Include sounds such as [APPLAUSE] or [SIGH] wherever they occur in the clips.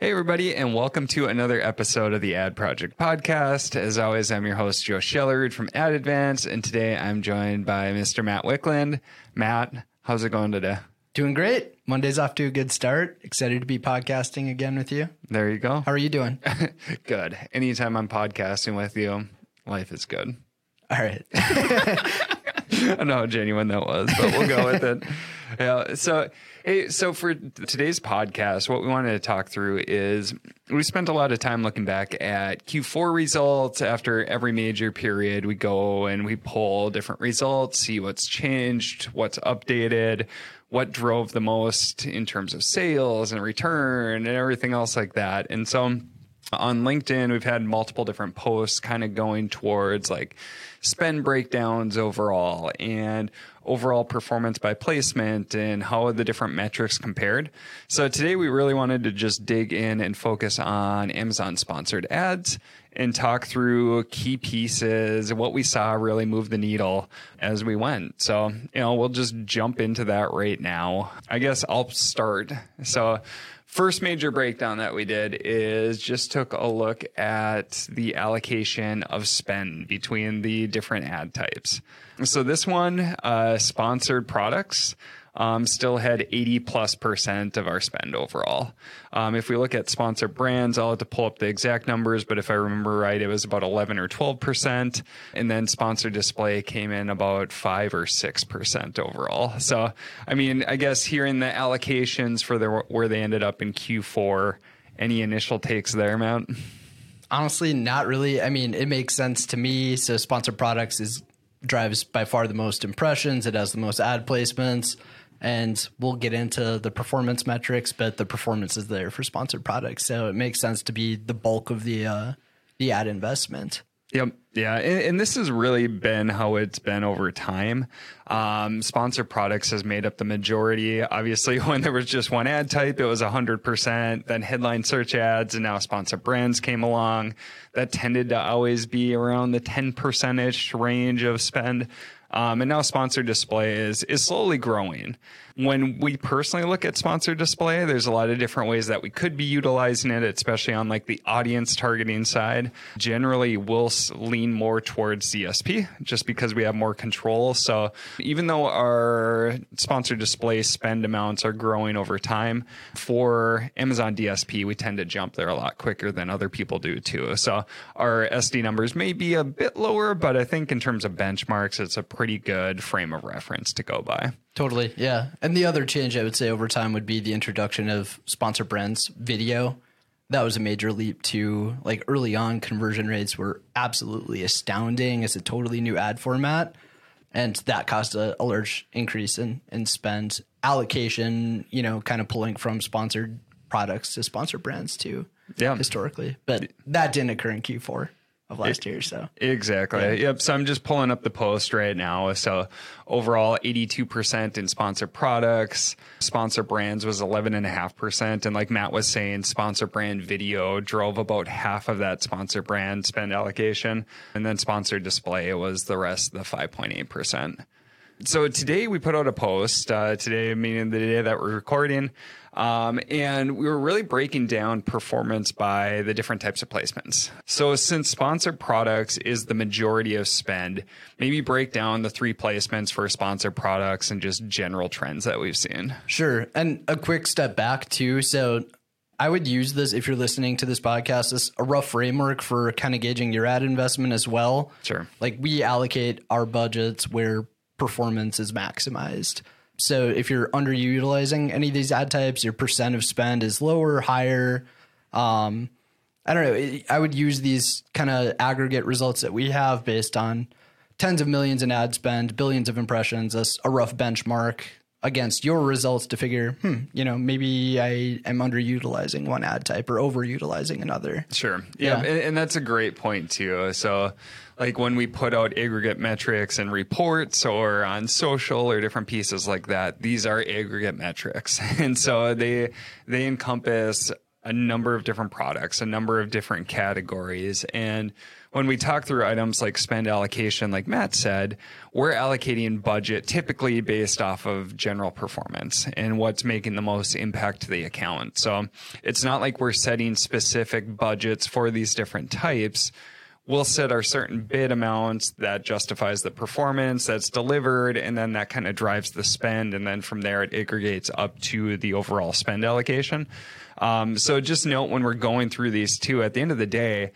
Hey, everybody, and welcome to another episode of the Ad Project Podcast. As always, I'm your host, Joe Schillerud from Ad Advance, and today I'm joined by Mr. Matt Wickland. Matt, how's it going today? Doing great. Monday's off to a good start. Excited to be podcasting again with you. There you go. How are you doing? [LAUGHS] good. Anytime I'm podcasting with you, life is good. All right. [LAUGHS] [LAUGHS] I don't know how genuine that was, but we'll go with it. [LAUGHS] Yeah. So, hey, so for today's podcast, what we wanted to talk through is we spent a lot of time looking back at Q4 results. After every major period, we go and we pull different results, see what's changed, what's updated, what drove the most in terms of sales and return and everything else like that. And so on LinkedIn, we've had multiple different posts kind of going towards like spend breakdowns overall and overall performance by placement and how are the different metrics compared. So today we really wanted to just dig in and focus on Amazon sponsored ads and talk through key pieces, what we saw really move the needle as we went. So, you know, we'll just jump into that right now. I guess I'll start. So, first major breakdown that we did is just took a look at the allocation of spend between the different ad types. So this one, uh, sponsored products, um, still had 80 plus percent of our spend overall. Um, if we look at sponsored brands, I'll have to pull up the exact numbers, but if I remember right, it was about 11 or 12 percent. And then sponsored display came in about five or six percent overall. So, I mean, I guess hearing the allocations for the, where they ended up in Q4, any initial takes there, Matt? Honestly, not really. I mean, it makes sense to me. So, sponsored products is drives by far the most impressions. It has the most ad placements and we'll get into the performance metrics, but the performance is there for sponsored products, so it makes sense to be the bulk of the uh, the ad investment. Yep. Yeah. And, and, this has really been how it's been over time. Um, sponsored products has made up the majority. Obviously, [LAUGHS] when there was just one ad type, it was 100%. Then headline search ads and now sponsored brands came along. That tended to always be around the 10% ish range of spend. Um, and now sponsored display is is slowly growing. When we personally look at sponsored display, there's a lot of different ways that we could be utilizing it, especially on like the audience targeting side. Generally, we'll lean more towards DSP just because we have more control. So even though our sponsored display spend amounts are growing over time, for Amazon DSP, we tend to jump there a lot quicker than other people do too. So our SD numbers may be a bit lower, but I think in terms of benchmarks, it's a pretty good frame of reference to go by. Totally. Yeah. And the other change I would say over time would be the introduction of sponsor brands video. That was a major leap to like early on conversion rates were absolutely astounding. It's a totally new ad format. And that caused a, a large increase in, in spend allocation, you know, kind of pulling from sponsored products to sponsor brands too. Yeah. Historically. But that didn't occur in Q4 of last year. So exactly. Yeah. Yep. So I'm just pulling up the post right now. So overall, 82% in sponsor products. Sponsor brands was 11.5%. And like Matt was saying, sponsor brand video drove about half of that sponsor brand spend allocation. And then sponsor display was the rest, the 5.8%. So today we put out a post, uh, today, meaning the day that we're recording, um, and we were really breaking down performance by the different types of placements. So since sponsored products is the majority of spend, maybe break down the three placements for sponsored products and just general trends that we've seen. Sure. And a quick step back too. So I would use this if you're listening to this podcast as a rough framework for kind of gauging your ad investment as well. Sure. Like we allocate our budgets where performance is maximized. So if you're underutilizing any of these ad types, your percent of spend is lower, higher. Um, I don't know. I would use these kind of aggregate results that we have based on tens of millions in ad spend, billions of impressions as a rough benchmark against your results to figure, hmm, you know, maybe I am underutilizing one ad type or overutilizing another. Sure. Yeah. yeah. And, and that's a great point too. So like when we put out aggregate metrics and reports or on social or different pieces like that, these are aggregate metrics. [LAUGHS] And so they they encompass a number of different products, a number of different categories. And when we talk through items like spend allocation, like Matt said, we're allocating budget typically based off of general performance and what's making the most impact to the account. So it's not like we're setting specific budgets for these different types we'll set our certain bid amounts that justifies the performance that's delivered and then that kind of drives the spend and then from there it aggregates up to the overall spend allocation. Um, so just note when we're going through these two at the end of the day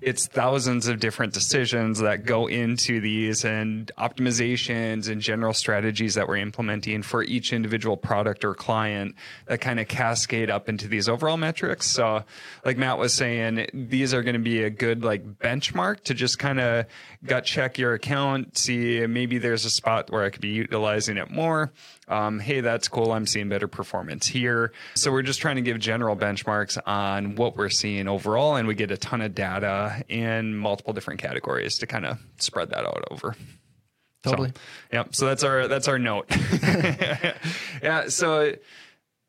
it's thousands of different decisions that go into these and optimizations and general strategies that we're implementing for each individual product or client that kind of cascade up into these overall metrics. So like Matt was saying, these are going to be a good like benchmark to just kind of gut check your account, see maybe there's a spot where I could be utilizing it more um, hey, that's cool. I'm seeing better performance here. So we're just trying to give general benchmarks on what we're seeing overall, and we get a ton of data in multiple different categories to kind of spread that out over. Totally. So, yeah. So that's our that's our note. [LAUGHS] yeah. So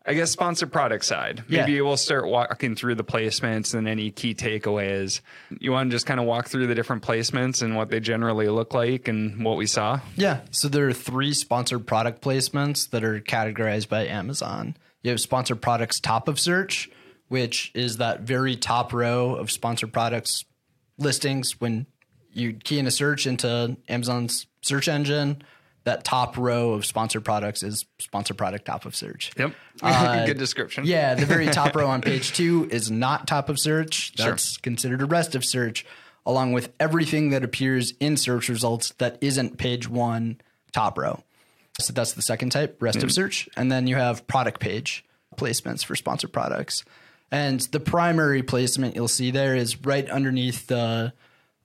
I guess sponsored product side. Maybe yeah. we'll start walking through the placements and any key takeaways. You want to just kind of walk through the different placements and what they generally look like and what we saw? Yeah. So there are three sponsored product placements that are categorized by Amazon. You have sponsored products top of search, which is that very top row of sponsored products listings when you key in a search into Amazon's search engine that top row of sponsored products is sponsored product top of search. Yep. [LAUGHS] Uh, Good description. Yeah. The very top row on page two is not top of search. That's sure. considered a rest of search, along with everything that appears in search results that isn't page one top row. So that's the second type, rest mm. of search. And then you have product page placements for sponsored products. And the primary placement you'll see there is right underneath the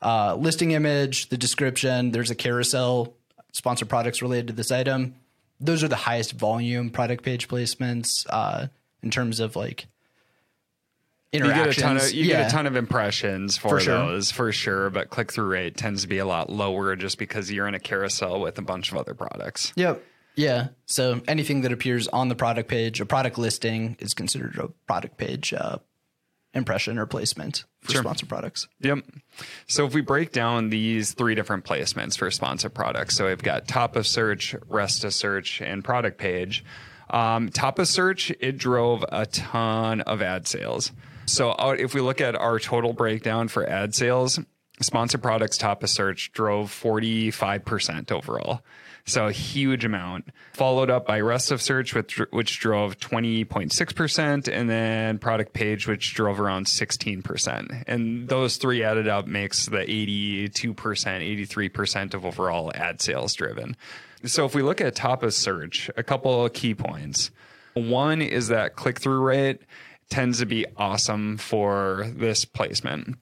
uh, listing image, the description. There's a carousel sponsor products related to this item. Those are the highest volume product page placements uh, in terms of like interactions. You, get a ton, of, you yeah. get a ton of impressions for, for sure. those for sure, but click through rate tends to be a lot lower just because you're in a carousel with a bunch of other products. Yep. Yeah. So anything that appears on the product page, a product listing, is considered a product page uh, impression or placement for sure. sponsor products. Yep. So if we break down these three different placements for sponsor products, so we've got top of search, rest of search, and product page. Um, top of search, it drove a ton of ad sales. So if we look at our total breakdown for ad sales, sponsor products top of search drove 45% overall. So a huge amount. Followed up by rest of search, which, which drove 20.6%, and then product page, which drove around 16%. And those three added up makes the 82%, 83% of overall ad sales driven. So if we look at top of search, a couple of key points. One is that click through rate tends to be awesome for this placement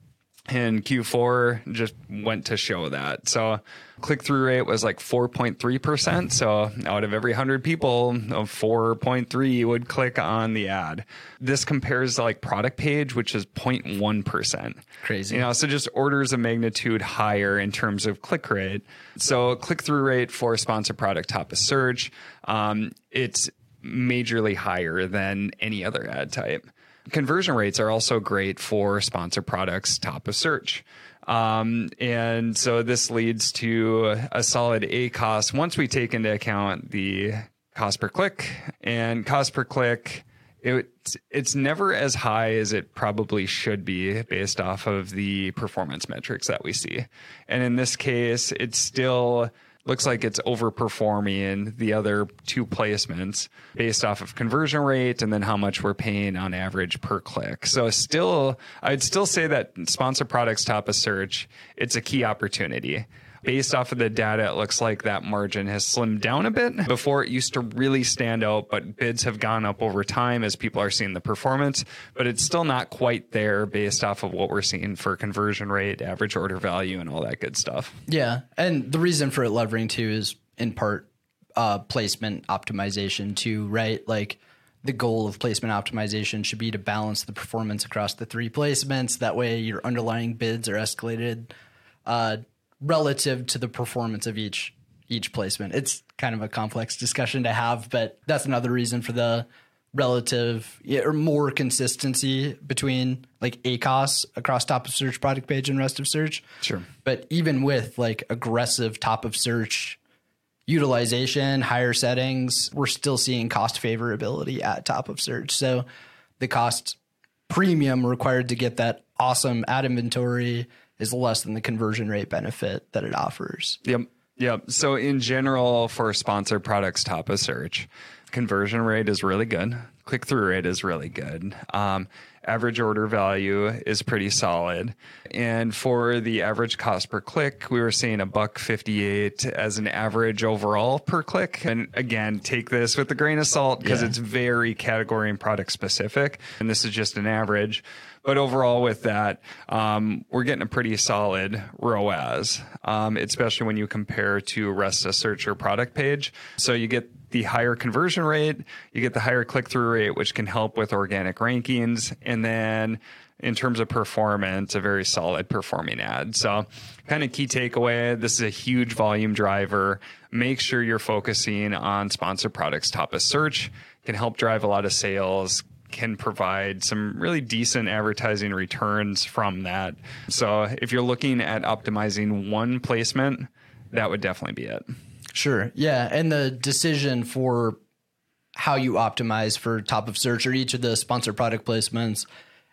and Q4 just went to show that. So click through rate was like 4.3%. So out of every 100 people, 4.3 would click on the ad. This compares to like product page, which is 0.1%. Crazy. You know, so just orders of magnitude higher in terms of click rate. So click through rate for sponsor product top of search, um, it's majorly higher than any other ad type. Conversion rates are also great for sponsor products top of search. Um, and so this leads to a solid ACOS once we take into account the cost per click and cost per click. It, it's never as high as it probably should be based off of the performance metrics that we see. And in this case, it's still looks like it's overperforming the other two placements based off of conversion rate and then how much we're paying on average per click. So still, I'd still say that sponsor products top of search, it's a key opportunity based off of the data, it looks like that margin has slimmed down a bit. Before it used to really stand out, but bids have gone up over time as people are seeing the performance, but it's still not quite there based off of what we're seeing for conversion rate, average order value, and all that good stuff. Yeah. And the reason for it levering too is in part uh, placement optimization too, right? Like, the goal of placement optimization should be to balance the performance across the three placements. That way, your underlying bids are escalated uh, relative to the performance of each each placement. It's kind of a complex discussion to have, but that's another reason for the relative or more consistency between like ACOS across top of search product page and rest of search. Sure. But even with like aggressive top of search utilization, higher settings, we're still seeing cost favorability at top of search. So the cost premium required to get that awesome ad inventory is less than the conversion rate benefit that it offers. Yep. Yep. So in general, for sponsored products top of search, conversion rate is really good. Click through rate is really good. Um, average order value is pretty solid. And for the average cost per click, we were seeing a buck 58 as an average overall per click. And again, take this with a grain of salt because Yeah. it's very category and product specific. And this is just an average. But overall, with that, um, we're getting a pretty solid ROAS, um, especially when you compare to rest of search or product page. So you get the higher conversion rate, you get the higher click through rate, which can help with organic rankings. And then in terms of performance, a very solid performing ad. So, kind of key takeaway this is a huge volume driver. Make sure you're focusing on sponsored products top of search, can help drive a lot of sales, can provide some really decent advertising returns from that. So, if you're looking at optimizing one placement, that would definitely be it. Sure. Yeah. And the decision for how you optimize for top of search or each of the sponsored product placements,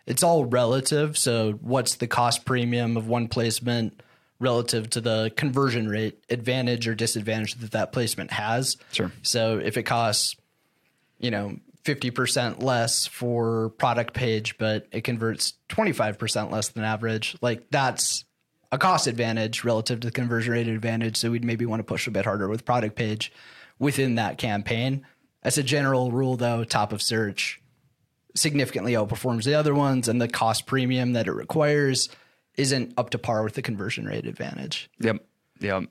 it's all relative. So, what's the cost premium of one placement relative to the conversion rate advantage or disadvantage that that placement has? Sure. So, if it costs, you know, 50% less for product page, but it converts 25% less than average, like that's a cost advantage relative to the conversion rate advantage. So we'd maybe want to push a bit harder with product page within that campaign. As a general rule, though, top of search significantly outperforms the other ones, and the cost premium that it requires isn't up to par with the conversion rate advantage. Yep. Yep.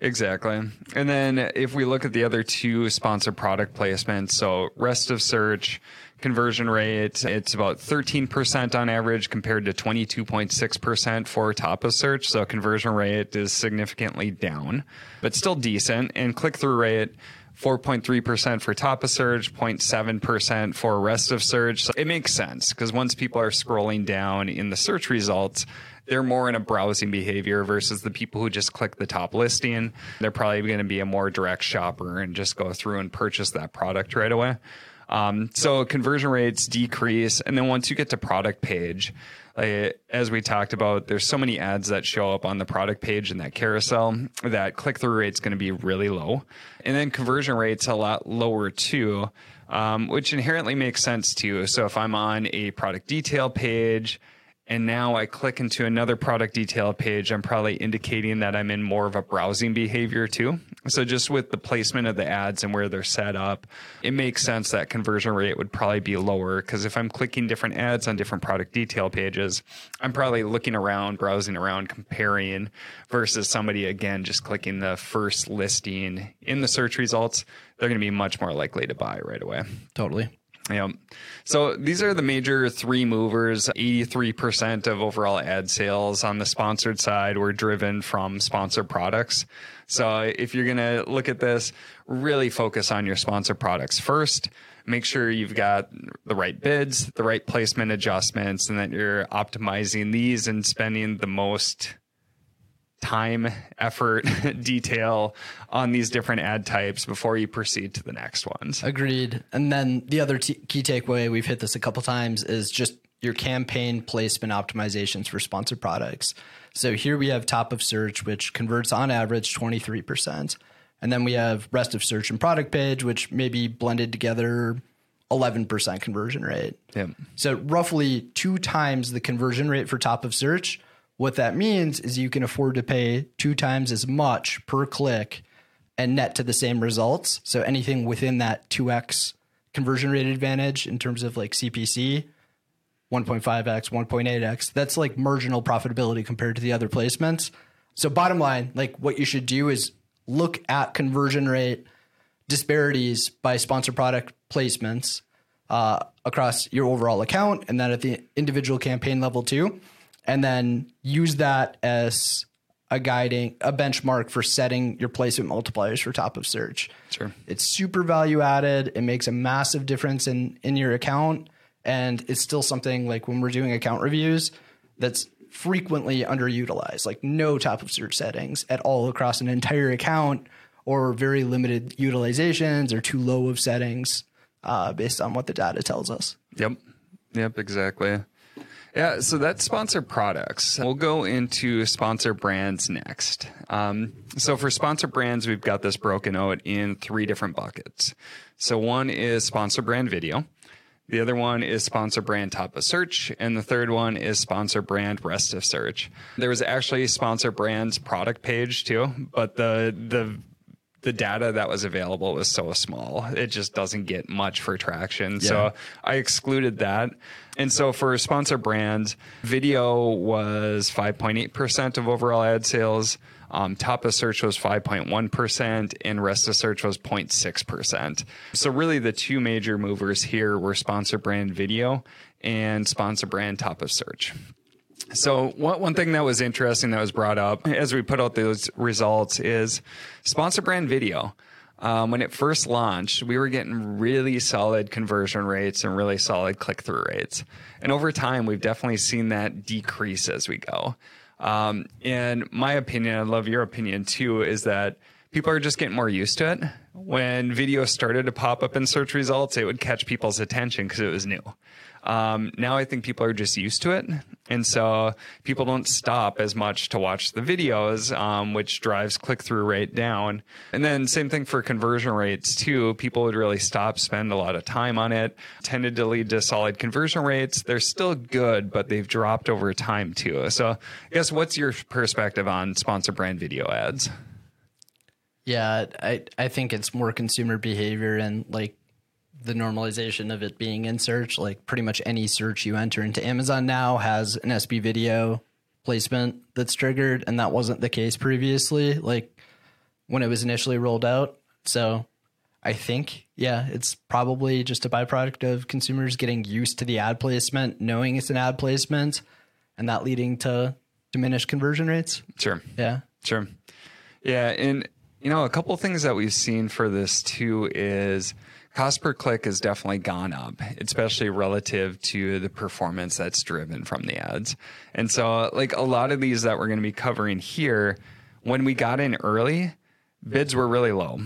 Exactly. And then if we look at the other two sponsored product placements, so rest of search conversion rate, it's about 13% on average compared to 22.6% for top of search. So conversion rate is significantly down, but still decent. And click through rate, 4.3% for top of search, 0.7% for rest of search. So it makes sense because once people are scrolling down in the search results, they're more in a browsing behavior versus the people who just click the top listing. They're probably going to be a more direct shopper and just go through and purchase that product right away. Um, so conversion rates decrease. And then once you get to product page, like, as we talked about, there's so many ads that show up on the product page in that carousel that click through rate's going to be really low. And then conversion rate's a lot lower too, um, which inherently makes sense too. So if I'm on a product detail page, and now I click into another product detail page, I'm probably indicating that I'm in more of a browsing behavior too. So just with the placement of the ads and where they're set up, it makes sense that conversion rate would probably be lower because if I'm clicking different ads on different product detail pages, I'm probably looking around, browsing around, comparing versus somebody again just clicking the first listing in the search results, they're going to be much more likely to buy right away. Totally. Yeah. So these are the major three movers. 83% of overall ad sales on the sponsored side were driven from sponsored products. So if you're going to look at this, really focus on your sponsored products first. Make sure you've got the right bids, the right placement adjustments, and that you're optimizing these and spending the most time, effort, [LAUGHS] detail on these different ad types before you proceed to the next ones. Agreed. And then the other t- key takeaway, we've hit this a couple times, is just your campaign placement optimizations for sponsored products. So here we have top of search, which converts on average 23%. And then we have rest of search and product page, which maybe blended together 11% conversion rate. Yep. So roughly two times the conversion rate for top of search. What that means is you can afford to pay two times as much per click and net to the same results. So anything within that 2x conversion rate advantage in terms of like CPC, 1.5x, 1.8x, that's like marginal profitability compared to the other placements. So bottom line, like what you should do is look at conversion rate disparities by sponsor product placements uh, across your overall account and then at the individual campaign level too. And then use that as a guiding a benchmark for setting your placement multipliers for top of search. Sure. It's super value added. It makes a massive difference in in your account and it's still something like when we're doing account reviews that's frequently underutilized. Like no top of search settings at all across an entire account or very limited utilizations or too low of settings uh, based on what the data tells us. Yep. Yep, exactly. Yeah, so that's sponsor products. We'll go into sponsor brands next. Um, so for sponsor brands, we've got this broken out in three different buckets. So one is sponsor brand video. The other one is sponsor brand top of search. And the third one is sponsor brand rest of search. There was actually sponsor brands product page too, but the, the, the data that was available was so small. It just doesn't get much for traction. Yeah. So I excluded that. And so for sponsor brands, video was 5.8% of overall ad sales. Um, top of search was 5.1% and rest of search was 0.6%. So really the two major movers here were sponsor brand video and sponsor brand top of search. So one, one thing that was interesting that was brought up as we put out those results is sponsor brand video. Um, when it first launched, we were getting really solid conversion rates and really solid click through rates. And over time, we've definitely seen that decrease as we go. Um, and my opinion, I love your opinion too, is that people are just getting more used to it. When video started to pop up in search results, it would catch people's attention because it was new. Um, now I think people are just used to it. And so people don't stop as much to watch the videos, um, which drives click through rate down. And then same thing for conversion rates too. People would really stop, spend a lot of time on it, tended to lead to solid conversion rates. They're still good, but they've dropped over time too. So I guess what's your perspective on sponsor brand video ads? Yeah, I, I think it's more consumer behavior and like the normalization of it being in search. Like pretty much any search you enter into Amazon now has an SB video placement that's triggered, and that wasn't the case previously, like when it was initially rolled out. So I think, yeah, it's probably just a byproduct of consumers getting used to the ad placement, knowing it's an ad placement, and that leading to diminished conversion rates. Sure. Yeah. Sure. Yeah. And, you know, a couple things that we've seen for this too is cost per click has definitely gone up, especially relative to the performance that's driven from the ads. And so, like a lot of these that we're going to be covering here, when we got in early, bids were really low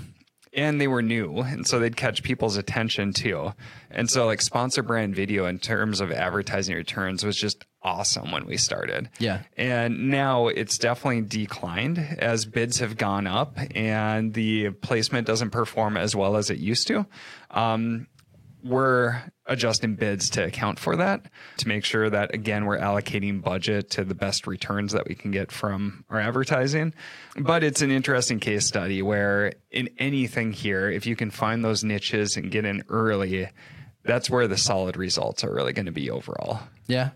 and they were new and so they'd catch people's attention too and so like sponsor brand video in terms of advertising returns was just awesome when we started. Yeah. And now it's definitely declined as bids have gone up and the placement doesn't perform as well as it used to. Um, we're adjusting bids to account for that to make sure that again we're allocating budget to the best returns that we can get from our advertising. But it's an interesting case study where in anything here if you can find those niches and get in early that's where the solid results are really going to be overall. Yeah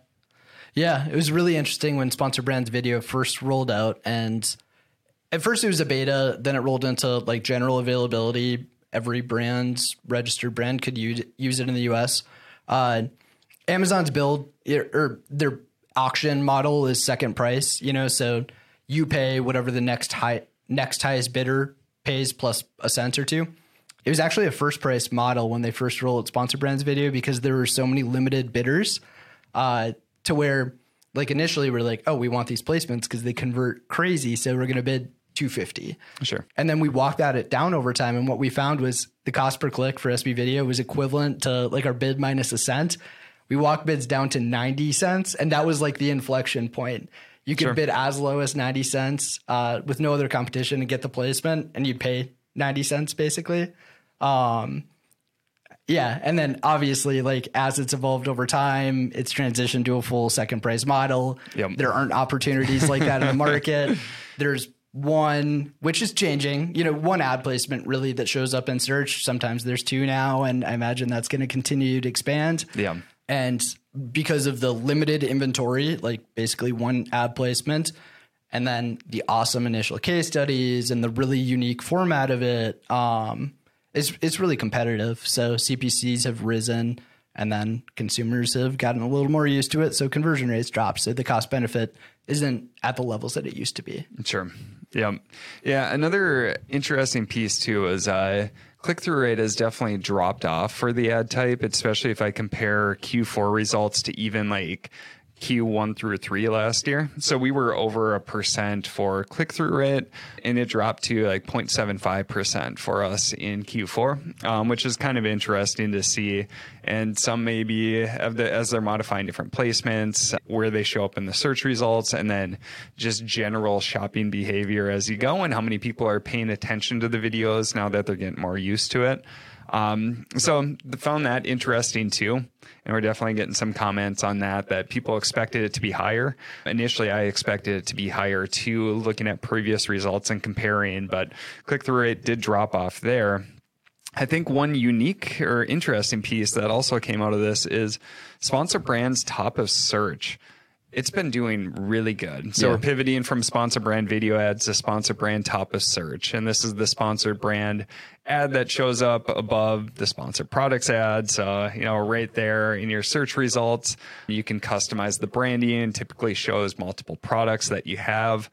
yeah it was really interesting when sponsor brands video first rolled out and at first it was a beta then it rolled into like general availability every brand, registered brand could use use it in the U.S. Uh, Amazon's build or their auction model is second price. You know, so you pay whatever the next high next highest bidder pays plus a cent or two. It was actually a first price model when they first rolled out sponsor brands video because there were so many limited bidders uh, to where like initially we're like, oh, we want these placements because they convert crazy, so we're going to bid 250. Sure. And then we walked that it down over time. And what we found was the cost per click for SB video was equivalent to like our bid minus a cent. We walked bids down to 90 cents. And that was like the inflection point. You could sure. bid as low as 90 cents uh, with no other competition and get the placement, and you'd pay 90 cents basically. Um, yeah, and then obviously, like as it's evolved over time, it's transitioned to a full second price model. Yep. There aren't opportunities like that in the market. [LAUGHS] There's one, which is changing, you know, one ad placement really that shows up in search. Sometimes there's two now, and I imagine that's going to continue to expand. Yeah. And because of the limited inventory, like basically one ad placement, and then the awesome initial case studies and the really unique format of it, um, it's it's really competitive. So CPCs have risen, And then consumers have gotten a little more used to it. So conversion rates drop. So the cost benefit isn't at the levels that it used to be. Sure. Yeah. Yeah. Another interesting piece too is uh, click through rate has definitely dropped off for the ad type, especially if I compare Q4 results to even like Q1 through 3 last year. So we were over a percent for click through rate and it dropped to like 0.75% for us in Q4, um, which is kind of interesting to see. And some maybe the, as they're modifying different placements, where they show up in the search results, and then just general shopping behavior as you go and how many people are paying attention to the videos now that they're getting more used to it. Um, so found that interesting too. And we're definitely getting some comments on that, that people expected it to be higher. Initially, I expected it to be higher too, looking at previous results and comparing, but click through rate did drop off there. I think one unique or interesting piece that also came out of this is sponsor brands top of search it's been doing really good. So yeah. we're pivoting from sponsor brand video ads to sponsor brand top of search. And this is the sponsored brand ad that shows up above the sponsored products ads, uh, you know, right there in your search results. You can customize the branding, typically shows multiple products that you have.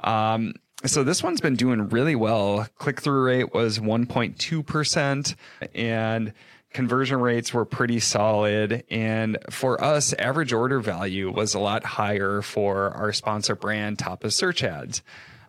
Um, so this one's been doing really well. Click through rate was 1.2%. And conversion rates were pretty solid. And for us, average order value was a lot higher for our sponsor brand top of search ads.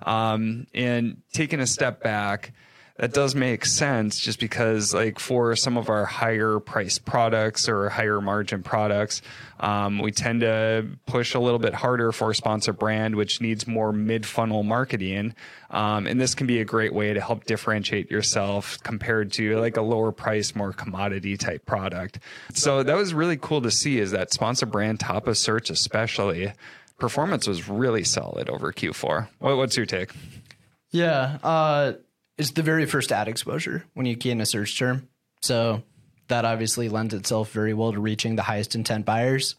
Um, and taking a step back, that does make sense just because like for some of our higher price products or higher margin products um, we tend to push a little bit harder for a sponsor brand which needs more mid funnel marketing. Um, and this can be a great way to help differentiate yourself compared to like a lower price more commodity type product. So that was really cool to see is that sponsor brand top of search especially performance was really solid over q4 what, what's your take? Yeah uh is the very first ad exposure when you key in a search term. So that obviously lends itself very well to reaching the highest intent buyers.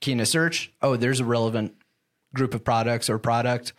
Key in a search, oh, there's a relevant group of products or product.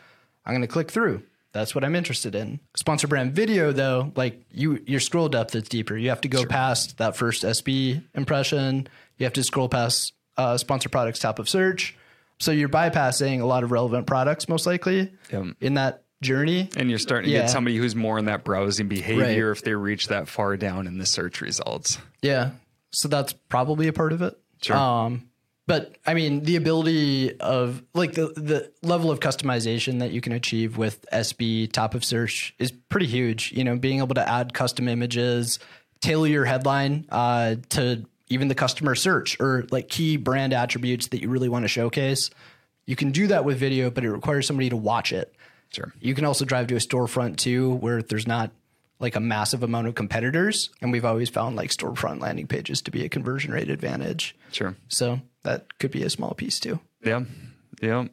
I'm going to click through. That's what I'm interested in. Sponsor brand video, though, like you, your scroll depth is deeper. You have to go sure. past that first SB impression. You have to scroll past uh, sponsor products top of search. So you're bypassing a lot of relevant products, most likely, yep. in that journey. And you're starting to yeah. get somebody who's more in that browsing behavior right. if they reach that far down in the search results. Yeah. So that's probably a part of it. Sure. Um, but I mean, the ability of like the the level of customization that you can achieve with SB top of search is pretty huge. You know, being able to add custom images, tailor your headline uh, to even the customer search or like key brand attributes that you really want to showcase. You can do that with video, but it requires somebody to watch it. Sure. You can also drive to a storefront too, where there's not like a massive amount of competitors, and we've always found like storefront landing pages to be a conversion rate advantage. Sure. So that could be a small piece too. Yeah. Yeah.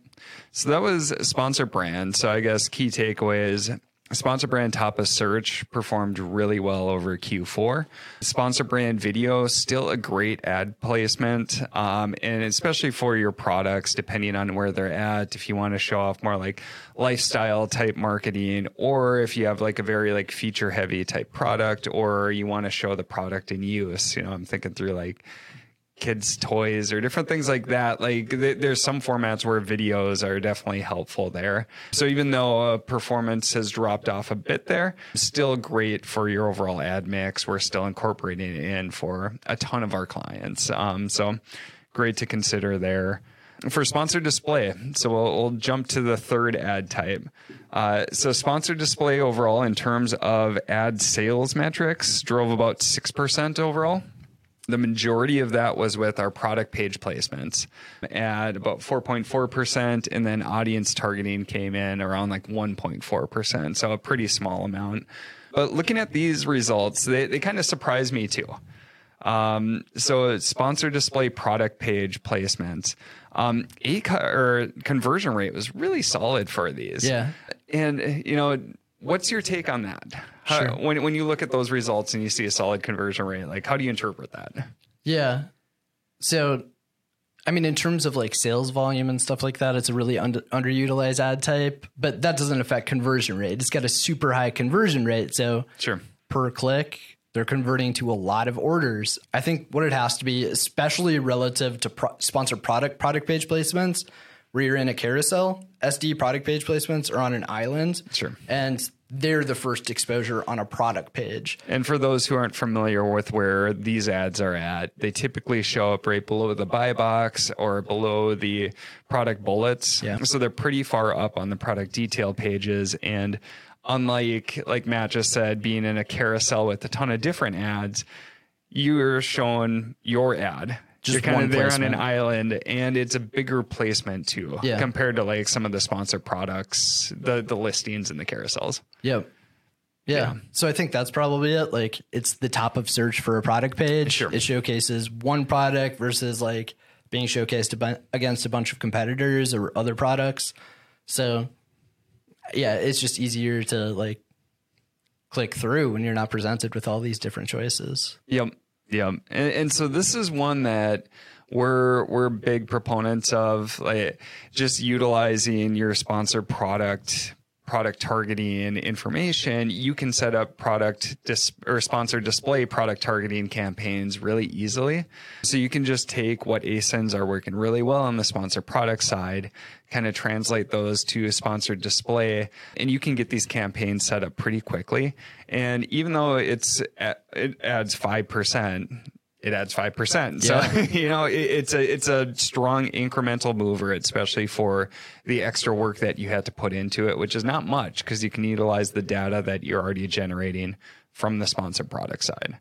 So that was sponsor brand. So I guess key takeaways Sponsor brand top of search performed really well over Q4. Sponsor brand video, still a great ad placement. Um, and especially for your products, depending on where they're at, if you want to show off more like lifestyle type marketing, or if you have like a very like feature heavy type product, or you want to show the product in use, you know, I'm thinking through like, kids toys or different things like that like th- there's some formats where videos are definitely helpful there so even though uh, performance has dropped off a bit there still great for your overall ad mix we're still incorporating it in for a ton of our clients um, so great to consider there for sponsored display. So we'll, we'll, jump to the third ad type. Uh, so sponsored display overall, in terms of ad sales metrics, drove about 6% overall. The majority of that was with our product page placements at about 4.4%. And then audience targeting came in around like 1.4%. So a pretty small amount. But looking at these results, they, they kind of surprised me too. Um, so sponsor display product page placements, um, a co- or conversion rate was really solid for these. Yeah. And, you know, What's your take on that? How, sure. When when you look at those results and you see a solid conversion rate, like how do you interpret that? Yeah. So, I mean, in terms of like sales volume and stuff like that, it's a really under, underutilized ad type, but that doesn't affect conversion rate. It's got a super high conversion rate, so sure per click, they're converting to a lot of orders. I think what it has to be, especially relative to pro- sponsored product product page placements, where you're in a carousel, SD product page placements are on an island. Sure. And they're the first exposure on a product page. And for those who aren't familiar with where these ads are at, they typically show up right below the buy box or below the product bullets. Yeah. So they're pretty far up on the product detail pages. And unlike, like Matt just said, being in a carousel with a ton of different ads, you're showing your ad. Just you're kind of there on an island, and it's a bigger placement too, Yeah. compared to like some of the sponsored products, the the listings and the carousels. Yep. Yeah. Yeah. So I think that's probably it. Like it's the top of search for a product page. Sure. It showcases one product versus like being showcased against a bunch of competitors or other products. So yeah, it's just easier to like click through when you're not presented with all these different choices. Yep. Yep. And, and so this is one that we're we're big proponents of like just utilizing your sponsor product product targeting information you can set up product dis- or sponsor display product targeting campaigns really easily. So you can just take what ASINs are working really well on the sponsor product side kind of translate those to a sponsored display and you can get these campaigns set up pretty quickly. And even though it's it adds 5% it adds 5% so Yeah. [LAUGHS] you know it, it's a it's a strong incremental mover especially for the extra work that you had to put into it which is not much because you can utilize the data that you're already generating from the sponsored product side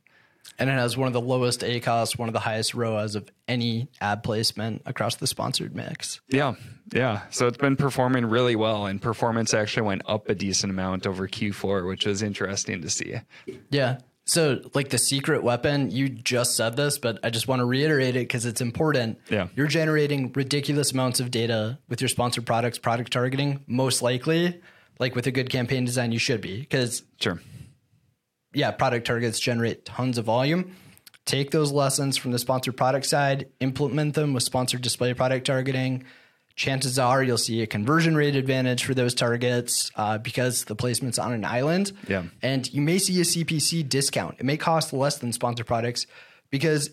And it has one of the lowest ACOS, one of the highest ROAS of any ad placement across the sponsored mix. Yeah, yeah. So it's been performing really well, and performance actually went up a decent amount over Q4, which was interesting to see. Yeah. So, like the secret weapon, you just said this, but I just want to reiterate it because it's important. Yeah. You're generating ridiculous amounts of data with your sponsored products, product targeting. Most likely, like with a good campaign design, you should be because, Sure. yeah, product targets generate tons of volume. Take those lessons from the sponsored product side, implement them with sponsored display product targeting. Chances are you'll see a conversion rate advantage for those targets uh, because the placement's on an island. Yeah. And you may see a CPC discount. It may cost less than sponsored products because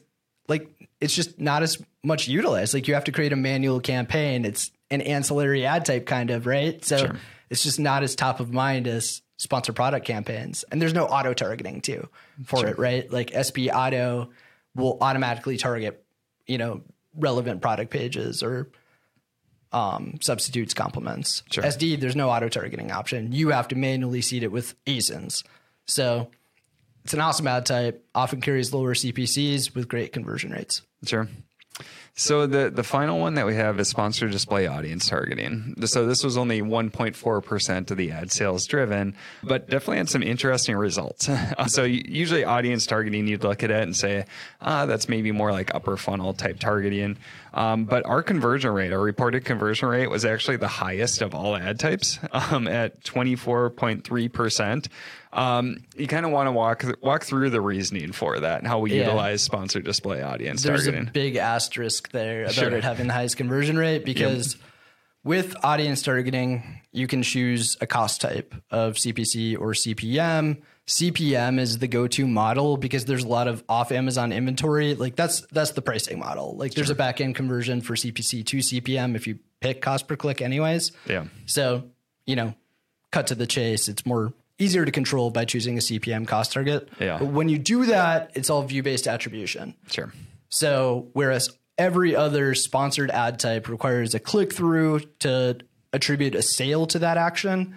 like it's just not as much utilized. Like you have to create a manual campaign. It's an ancillary ad type kind of, right? So Sure. it's just not as top of mind as sponsored product campaigns. And there's no auto targeting too for it, right? Like SB auto will automatically target, you know, relevant product pages or um, substitutes complements. Sure. SD, there's no auto targeting option. You have to manually seed it with ASINs. So it's an awesome ad type, often carries lower CPCs with great conversion rates. Sure. So the the final one that we have is sponsored display audience targeting. So this was only 1.4% of the ad sales driven, but definitely had some interesting results. [LAUGHS] so usually audience targeting, you'd look at it and say, ah, that's maybe more like upper funnel type targeting. Um, but our conversion rate, our reported conversion rate was actually the highest of all ad types [LAUGHS] um, at 24.3%. Um, you kind of want to walk walk through the reasoning for that and how we Yeah. utilize sponsored display audience There's targeting. a big asterisk there about Sure. it having the highest conversion rate because with audience targeting, you can choose a cost type of CPC or CPM. CPM is the go-to model because there's a lot of off Amazon inventory. Like that's that's the pricing model. Like there's a back end conversion for CPC to CPM if you pick cost per click anyways. Yeah. So, you know, cut to the chase. It's more easier to control by choosing a CPM cost target. Yeah. But when you do that, it's all view based attribution. Sure. So, whereas every other sponsored ad type requires a click through to attribute a sale to that action,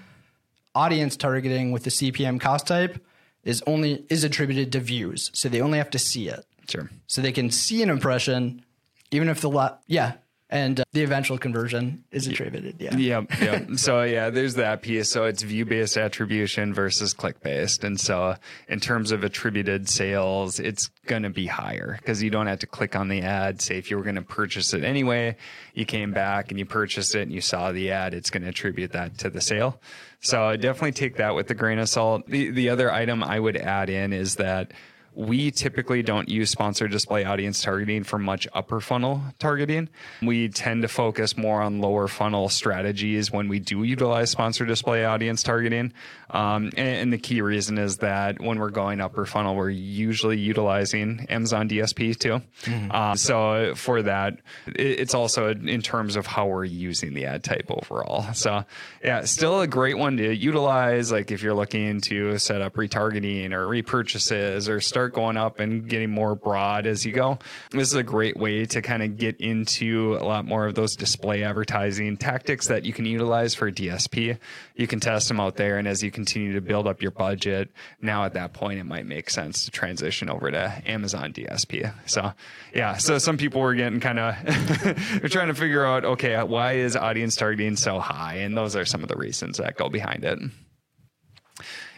audience targeting with the CPM cost type is only is attributed to views. So they only have to see it. Sure. So they can see an impression even if the la- yeah, and uh, the eventual conversion is attributed. Yeah. Yep. Yep. [LAUGHS] so yeah, there's that piece. So it's view based attribution versus click based. And so in terms of attributed sales, it's going to be higher because you don't have to click on the ad. Say if you were going to purchase it anyway, you came back and you purchased it and you saw the ad, it's going to attribute that to the sale. So definitely take that with a grain of salt. The, the other item I would add in is that we typically don't use sponsored display audience targeting for much upper funnel targeting. We tend to focus more on lower funnel strategies when we do utilize sponsored display audience targeting. Um, and, and, the key reason is that when we're going upper funnel, we're usually utilizing Amazon DSP too. Mm-hmm. Uh, so for that, it, it's also in terms of how we're using the ad type overall. So yeah, still a great one to utilize. Like if you're looking to set up retargeting or repurchases or start going up and getting more broad as you go, this is a great way to kind of get into a lot more of those display advertising tactics that you can utilize for DSP. You can test them out there. And as you continue to build up your budget, now at that point, it might make sense to transition over to Amazon DSP. So yeah, so some people were getting kind of, [LAUGHS] they're trying to figure out, okay, why is audience targeting so high? And those are some of the reasons that go behind it.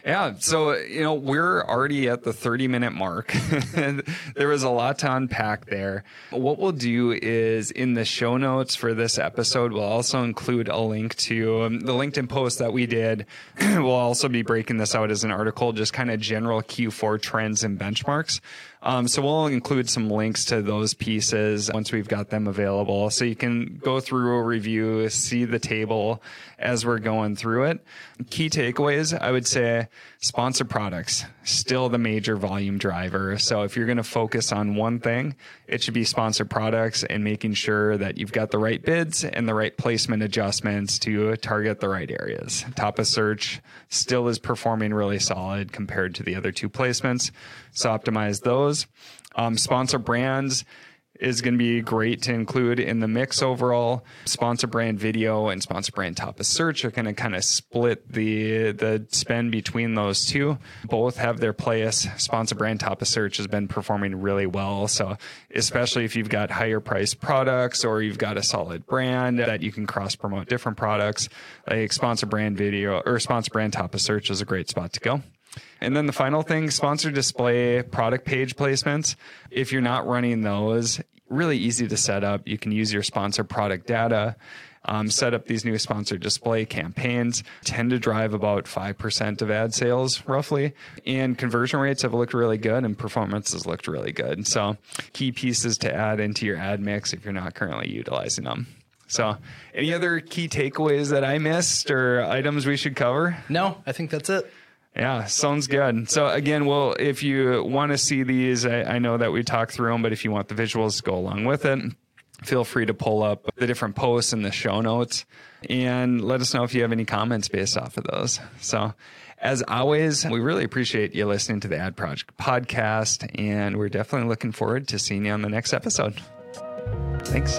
Yeah. So, you know, we're already at the 30 minute mark. [LAUGHS] there was a lot to unpack there. What we'll do is in the show notes for this episode, we'll also include a link to um, the LinkedIn post that we did. [CLEARS THROAT] we'll also be breaking this out as an article, just kind of general Q4 trends and benchmarks. Um, so we'll include some links to those pieces once we've got them available. So you can go through a review, see the table as we're going through it. Key takeaways, I would say sponsor products, still the major volume driver. So if you're going to focus on one thing, it should be sponsored products and making sure that you've got the right bids and the right placement adjustments to target the right areas. Top of search still is performing really solid compared to the other two placements. So optimize those. Um, sponsor brands is going to be great to include in the mix overall. Sponsor brand video and sponsor brand top of search are going to kind of split the the spend between those two. Both have their place. Sponsor brand top of search has been performing really well. So especially if you've got higher priced products or you've got a solid brand that you can cross promote different products, like sponsor brand video or sponsor brand top of search is a great spot to go. And then the final thing, sponsored display product page placements. If you're not running those, really easy to set up. You can use your sponsor product data. Um, set up these new sponsored display campaigns tend to drive about 5% of ad sales roughly and conversion rates have looked really good and performance has looked really good so key pieces to add into your ad mix if you're not currently utilizing them so any other key takeaways that i missed or items we should cover no i think that's it yeah, sounds good. So again, well, if you want to see these, I, I, know that we talked through them, but if you want the visuals to go along with it, feel free to pull up the different posts in the show notes and let us know if you have any comments based off of those. So as always, we really appreciate you listening to the Ad Project podcast, and we're definitely looking forward to seeing you on the next episode. Thanks.